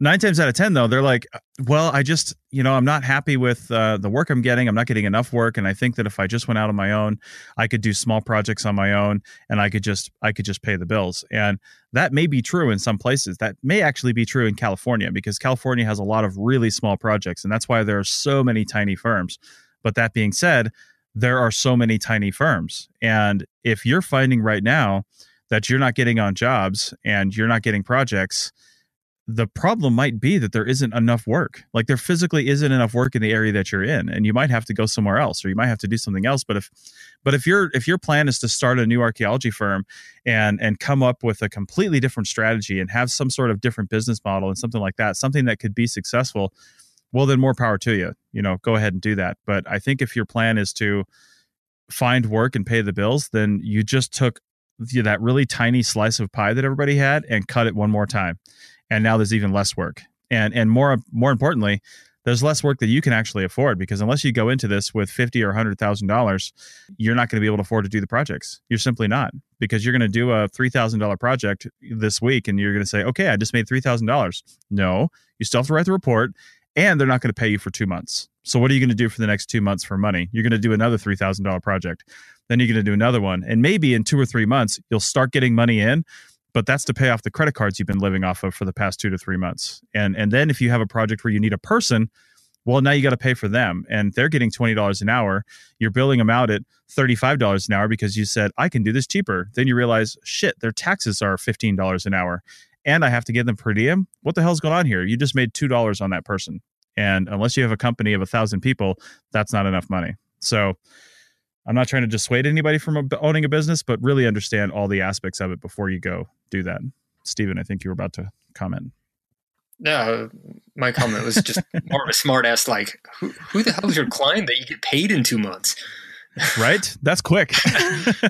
nine times out of ten though they're like well i just you know i'm not happy with uh, the work i'm getting. I'm not getting enough work and i think that if i just went out on my own i could do small projects on my own and i could just i could just pay the bills. And that may be true in some places. That may actually be true in california because california has a lot of really small projects and that's why there are so many tiny firms. But that being said there are so many tiny firms and if you're finding right now that you're not getting on jobs and you're not getting projects the problem might be that there isn't enough work. Like there physically isn't enough work in the area that you're in and you might have to go somewhere else or you might have to do something else. But if but if your if your plan is to start a new archaeology firm and and come up with a completely different strategy and have some sort of different business model and something like that, something that could be successful, well then more power to you. You know, go ahead and do that. But I think if your plan is to find work and pay the bills, then you just took that really tiny slice of pie that everybody had and cut it one more time and now there's even less work and and more more importantly there's less work that you can actually afford because unless you go into this with fifty or hundred thousand dollars, you're not going to be able to afford to do the projects. You're simply not because you're going to do a three thousand dollar project this week and you're going to say, okay, I just made three thousand dollars. No, you still have to write the report, and they're not going to pay you for two months. So what are you going to do for the next two months for money? You're going to do another three thousand dollar project, then you're going to do another one, and maybe in two or three months you'll start getting money in but that's to pay off the credit cards you've been living off of for the past two to three months. And and then if you have a project where you need a person, well, now you got to pay for them, and they're getting twenty dollars an hour. You're billing them out at thirty five dollars an hour because you said I can do this cheaper. Then you realize, shit, their taxes are fifteen dollars an hour, and I have to give them per diem. What the hell's going on here? You just made two dollars on that person, and unless you have a company of a thousand people, that's not enough money. So I'm not trying to dissuade anybody from owning a business, but really understand all the aspects of it before you go do that. Stephen, I think you were about to comment. No, my comment was just *laughs* more of a smart ass like, who, who the hell is your client that you get paid in two months? Right? That's quick. *laughs*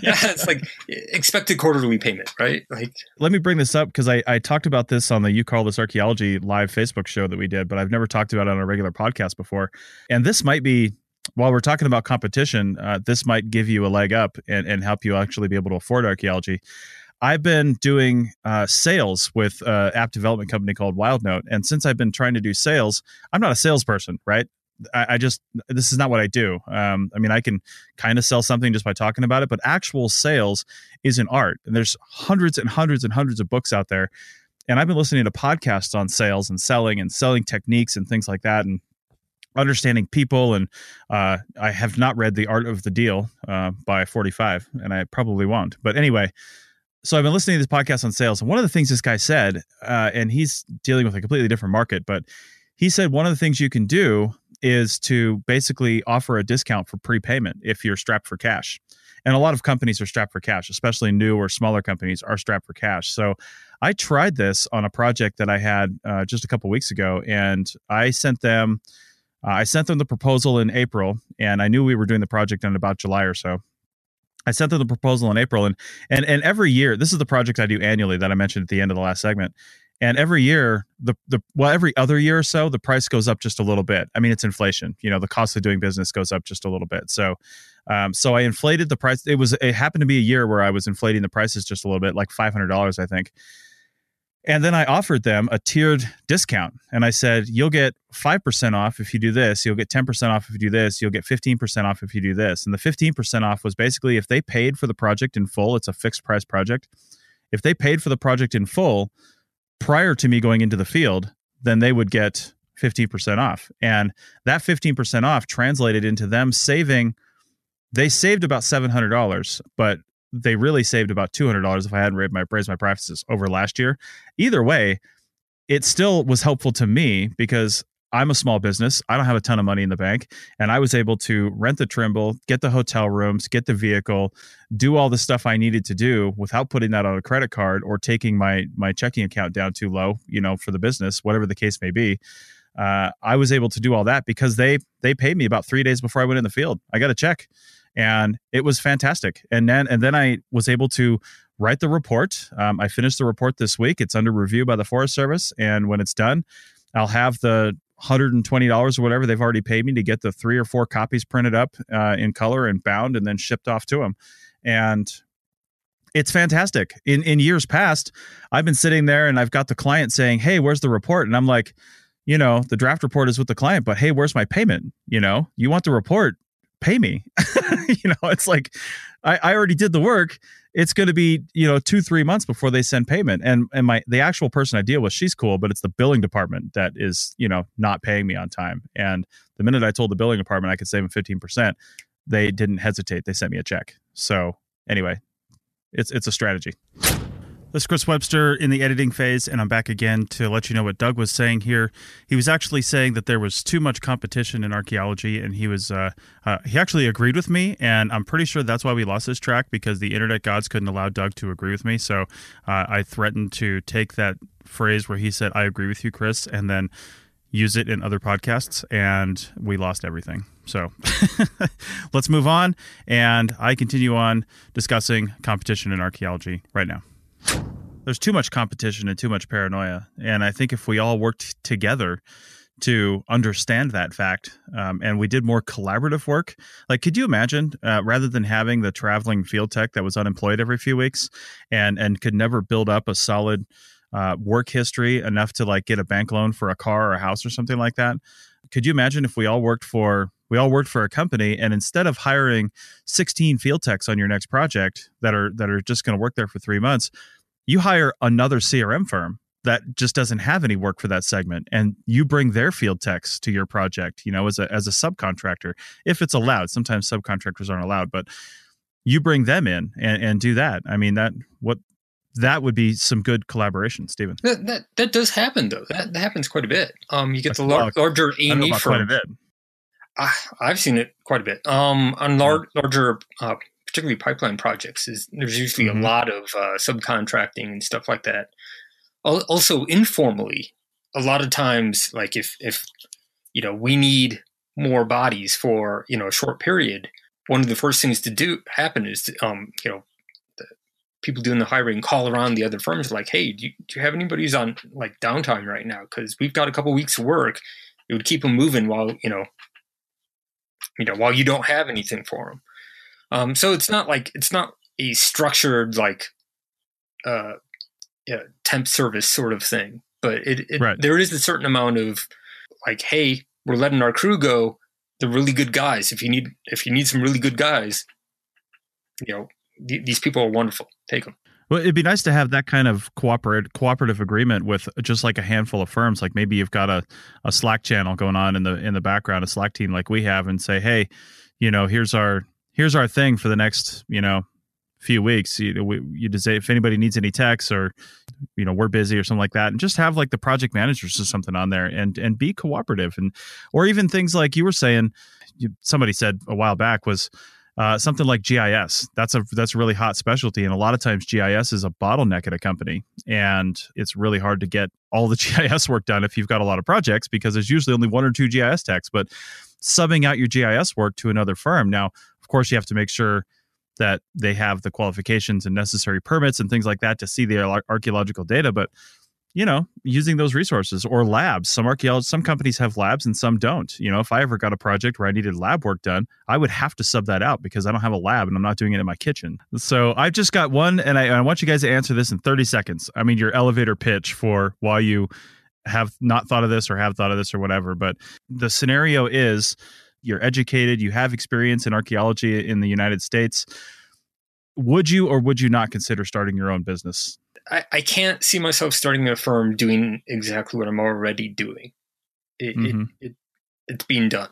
yeah, it's like expected quarterly payment, right? Like, let me bring this up because I, I talked about this on the You Call This Archaeology live Facebook show that we did, but I've never talked about it on a regular podcast before. And this might be while we're talking about competition, uh, this might give you a leg up and, and help you actually be able to afford archaeology. I've been doing uh, sales with an app development company called WildNote, and since I've been trying to do sales, I'm not a salesperson, right? I, I just this is not what I do. Um, I mean, I can kind of sell something just by talking about it, but actual sales is an art, and there's hundreds and hundreds and hundreds of books out there. And I've been listening to podcasts on sales and selling and selling techniques and things like that, and understanding people and uh, i have not read the art of the deal uh, by 45 and i probably won't but anyway so i've been listening to this podcast on sales and one of the things this guy said uh, and he's dealing with a completely different market but he said one of the things you can do is to basically offer a discount for prepayment if you're strapped for cash and a lot of companies are strapped for cash especially new or smaller companies are strapped for cash so i tried this on a project that i had uh, just a couple weeks ago and i sent them uh, I sent them the proposal in April, and I knew we were doing the project in about July or so. I sent them the proposal in April, and and and every year, this is the project I do annually that I mentioned at the end of the last segment. And every year, the the well, every other year or so, the price goes up just a little bit. I mean, it's inflation. You know, the cost of doing business goes up just a little bit. So, um, so I inflated the price. It was it happened to be a year where I was inflating the prices just a little bit, like five hundred dollars, I think. And then I offered them a tiered discount. And I said, you'll get 5% off if you do this. You'll get 10% off if you do this. You'll get 15% off if you do this. And the 15% off was basically if they paid for the project in full, it's a fixed price project. If they paid for the project in full prior to me going into the field, then they would get 15% off. And that 15% off translated into them saving, they saved about $700, but they really saved about $200 if I hadn't raised my, raised my prices over last year. Either way, it still was helpful to me because I'm a small business. I don't have a ton of money in the bank. And I was able to rent the Trimble, get the hotel rooms, get the vehicle, do all the stuff I needed to do without putting that on a credit card or taking my my checking account down too low, you know, for the business, whatever the case may be. Uh, I was able to do all that because they they paid me about three days before I went in the field. I got a check and it was fantastic. And then and then I was able to write the report. Um, I finished the report this week. It's under review by the Forest Service, and when it's done, I'll have the $120 or whatever they've already paid me to get the three or four copies printed up uh, in color and bound and then shipped off to them. And it's fantastic. In in years past, I've been sitting there and I've got the client saying, "Hey, where's the report?" And I'm like, you know, the draft report is with the client, but hey, where's my payment? You know, you want the report, pay me. *laughs* you know, it's like I, I already did the work. It's going to be you know two three months before they send payment. And and my the actual person I deal with, she's cool, but it's the billing department that is you know not paying me on time. And the minute I told the billing department I could save them fifteen percent, they didn't hesitate. They sent me a check. So anyway, it's it's a strategy. This is Chris Webster in the editing phase, and I'm back again to let you know what Doug was saying here. He was actually saying that there was too much competition in archaeology, and he was uh, uh, he actually agreed with me, and I'm pretty sure that's why we lost this track because the internet gods couldn't allow Doug to agree with me. So uh, I threatened to take that phrase where he said "I agree with you, Chris," and then use it in other podcasts, and we lost everything. So *laughs* let's move on, and I continue on discussing competition in archaeology right now there's too much competition and too much paranoia. And I think if we all worked together to understand that fact, um, and we did more collaborative work, like could you imagine uh, rather than having the traveling field tech that was unemployed every few weeks and and could never build up a solid uh, work history enough to like get a bank loan for a car or a house or something like that? Could you imagine if we all worked for we all worked for a company and instead of hiring 16 field techs on your next project that are that are just going to work there for 3 months you hire another CRM firm that just doesn't have any work for that segment and you bring their field techs to your project you know as a as a subcontractor if it's allowed. Sometimes subcontractors aren't allowed but you bring them in and, and do that. I mean that what that would be some good collaboration stephen that that, that does happen though. That, that happens quite a bit. Um you get the lar- larger ame firm quite a bit I, i've seen it quite a bit um on lar- larger uh, particularly pipeline projects, is there's usually mm-hmm. a lot of uh, subcontracting and stuff like that. Also, informally, a lot of times, like if if you know we need more bodies for you know a short period, one of the first things to do happen is to, um you know people doing the hiring call around the other firms like, hey, do you, do you have anybody who's on like downtime right now? Because we've got a couple weeks of work. It would keep them moving while you know, you know, while you don't have anything for them. Um, so it's not like it's not a structured like uh, yeah, temp service sort of thing, but it, it right. there is a certain amount of like, hey, we're letting our crew go. They're really good guys. If you need if you need some really good guys, you know th- these people are wonderful. Take them. Well, it'd be nice to have that kind of cooperative cooperative agreement with just like a handful of firms. Like maybe you've got a, a Slack channel going on in the in the background, a Slack team like we have, and say, hey, you know, here's our here's our thing for the next you know few weeks. You we, you say if anybody needs any techs or you know we're busy or something like that. And just have like the project managers or something on there and and be cooperative. And or even things like you were saying somebody said a while back was uh, something like GIS. That's a that's a really hot specialty, and a lot of times GIS is a bottleneck at a company, and it's really hard to get all the *laughs* GIS work done if you've got a lot of projects because there's usually only one or two GIS techs. But subbing out your GIS work to another firm now of course, you have to make sure that they have the qualifications and necessary permits and things like that to see the archaeological data. But you know, using those resources or labs. Some archaeologists, some companies have labs and some don't. You know, if I ever got a project where I needed lab work done, I would have to sub that out because I don't have a lab and I'm not doing it in my kitchen. So I've just got one, and I, I want you guys to answer this in 30 seconds. I mean, your elevator pitch for why you have not thought of this or have thought of this or whatever. But the scenario is you're educated, you have experience in archaeology in the United States. Would you or would you not consider starting your own business? I, I can't see myself starting a firm doing exactly what I'm already doing. It, mm-hmm. it, it it's being done,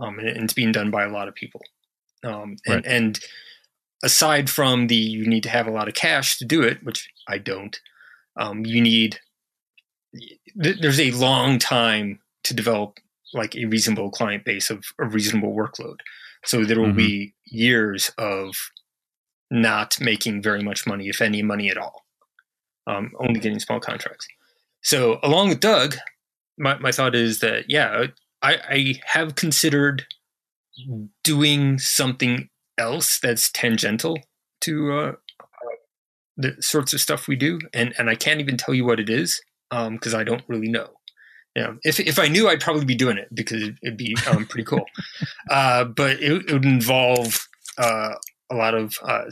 um, and it's being done by a lot of people. Um, and, right. and aside from the you need to have a lot of cash to do it, which I don't. Um, you need there's a long time to develop like a reasonable client base of a reasonable workload. So there will mm-hmm. be years of not making very much money, if any money at all, um, only getting small contracts. So along with Doug, my, my thought is that, yeah, I, I have considered doing something else that's tangential to uh, the sorts of stuff we do. And, and I can't even tell you what it is because um, I don't really know. Yeah, if if I knew, I'd probably be doing it because it'd be um, pretty cool. *laughs* uh, but it, it, would involve uh, a lot of uh,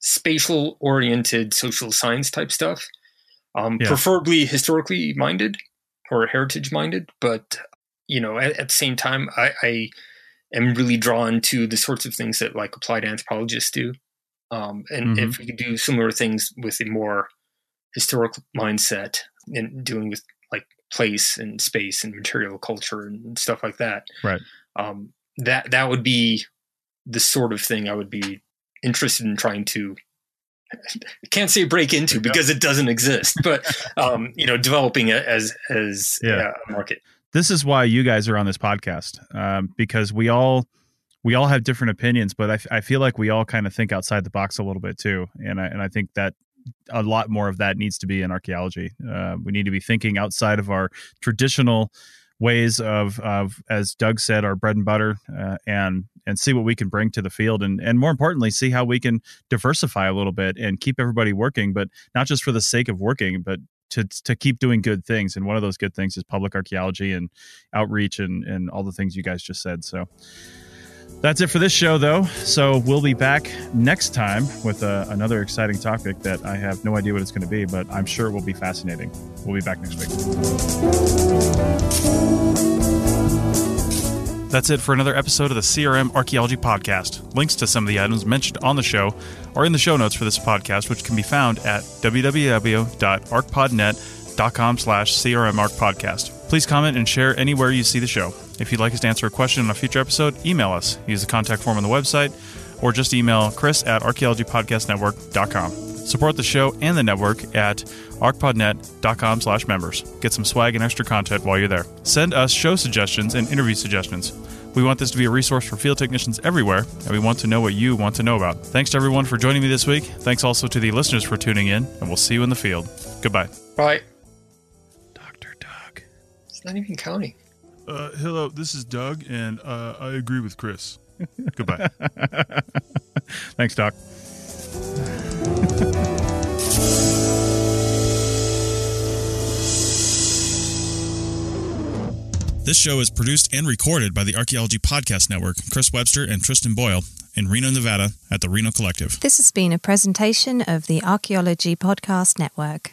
spatial oriented social science type stuff, um, Yeah. preferably historically minded or heritage minded. But you know, at, at the same time, I, I am really drawn to the sorts of things that like applied anthropologists do. Um, and Mhm. if we could do similar things with a more historical mindset and doing with like place and space and material culture and stuff like that, Right. um, that that would be the sort of thing I would be interested in trying to. I *laughs* can't say break into because it doesn't exist, but *laughs* um, you know, developing it as as Yeah. a market. this is why you guys are on this podcast um, because we all we all have different opinions but I, f- I feel like we all kind of think outside the box a little bit too and I, and I think that a lot more of that needs to be in archaeology uh, we need to be thinking outside of our traditional ways of of as Doug said our bread and butter uh, and and see what we can bring to the field and and more importantly see how we can diversify a little bit and keep everybody working but not just for the sake of working but to to keep doing good things. And one of those good things is public archaeology and outreach and and all the things you guys just said. So that's it for this show though so we'll be back next time with uh, another exciting topic that i have no idea what it's going to be but i'm sure it will be fascinating we'll be back next week that's it for another episode of the CRM Archaeology Podcast. Links to some of the items mentioned on the show are in the show notes for this podcast, which can be found at www.arcpodnet.com slash CRM crmarcpodcast. Please comment and share anywhere you see the show. If you'd like us to answer a question on a future episode, email us. Use the contact form on the website or just email chris at archaeologypodcastnetwork.com. Support the show and the network at arcpodnet.com slash members. Get some swag and extra content while you're there. Send us show suggestions and interview suggestions. We want this to be a resource for field technicians everywhere, and we want to know what you want to know about. Thanks to everyone for joining me this week. Thanks also to the listeners for tuning in, and we'll see you in the field. Goodbye. Bye. Dr. Doug. It's not even counting. Uh, hello, this is Doug, and uh, I agree with Chris. *laughs* Goodbye. Thanks, Doc. This show is produced and recorded by the Archaeology Podcast Network, Chris Webster and Tristan Boyle, in Reno, Nevada, at the Reno Collective. This has been a presentation of the Archaeology Podcast Network.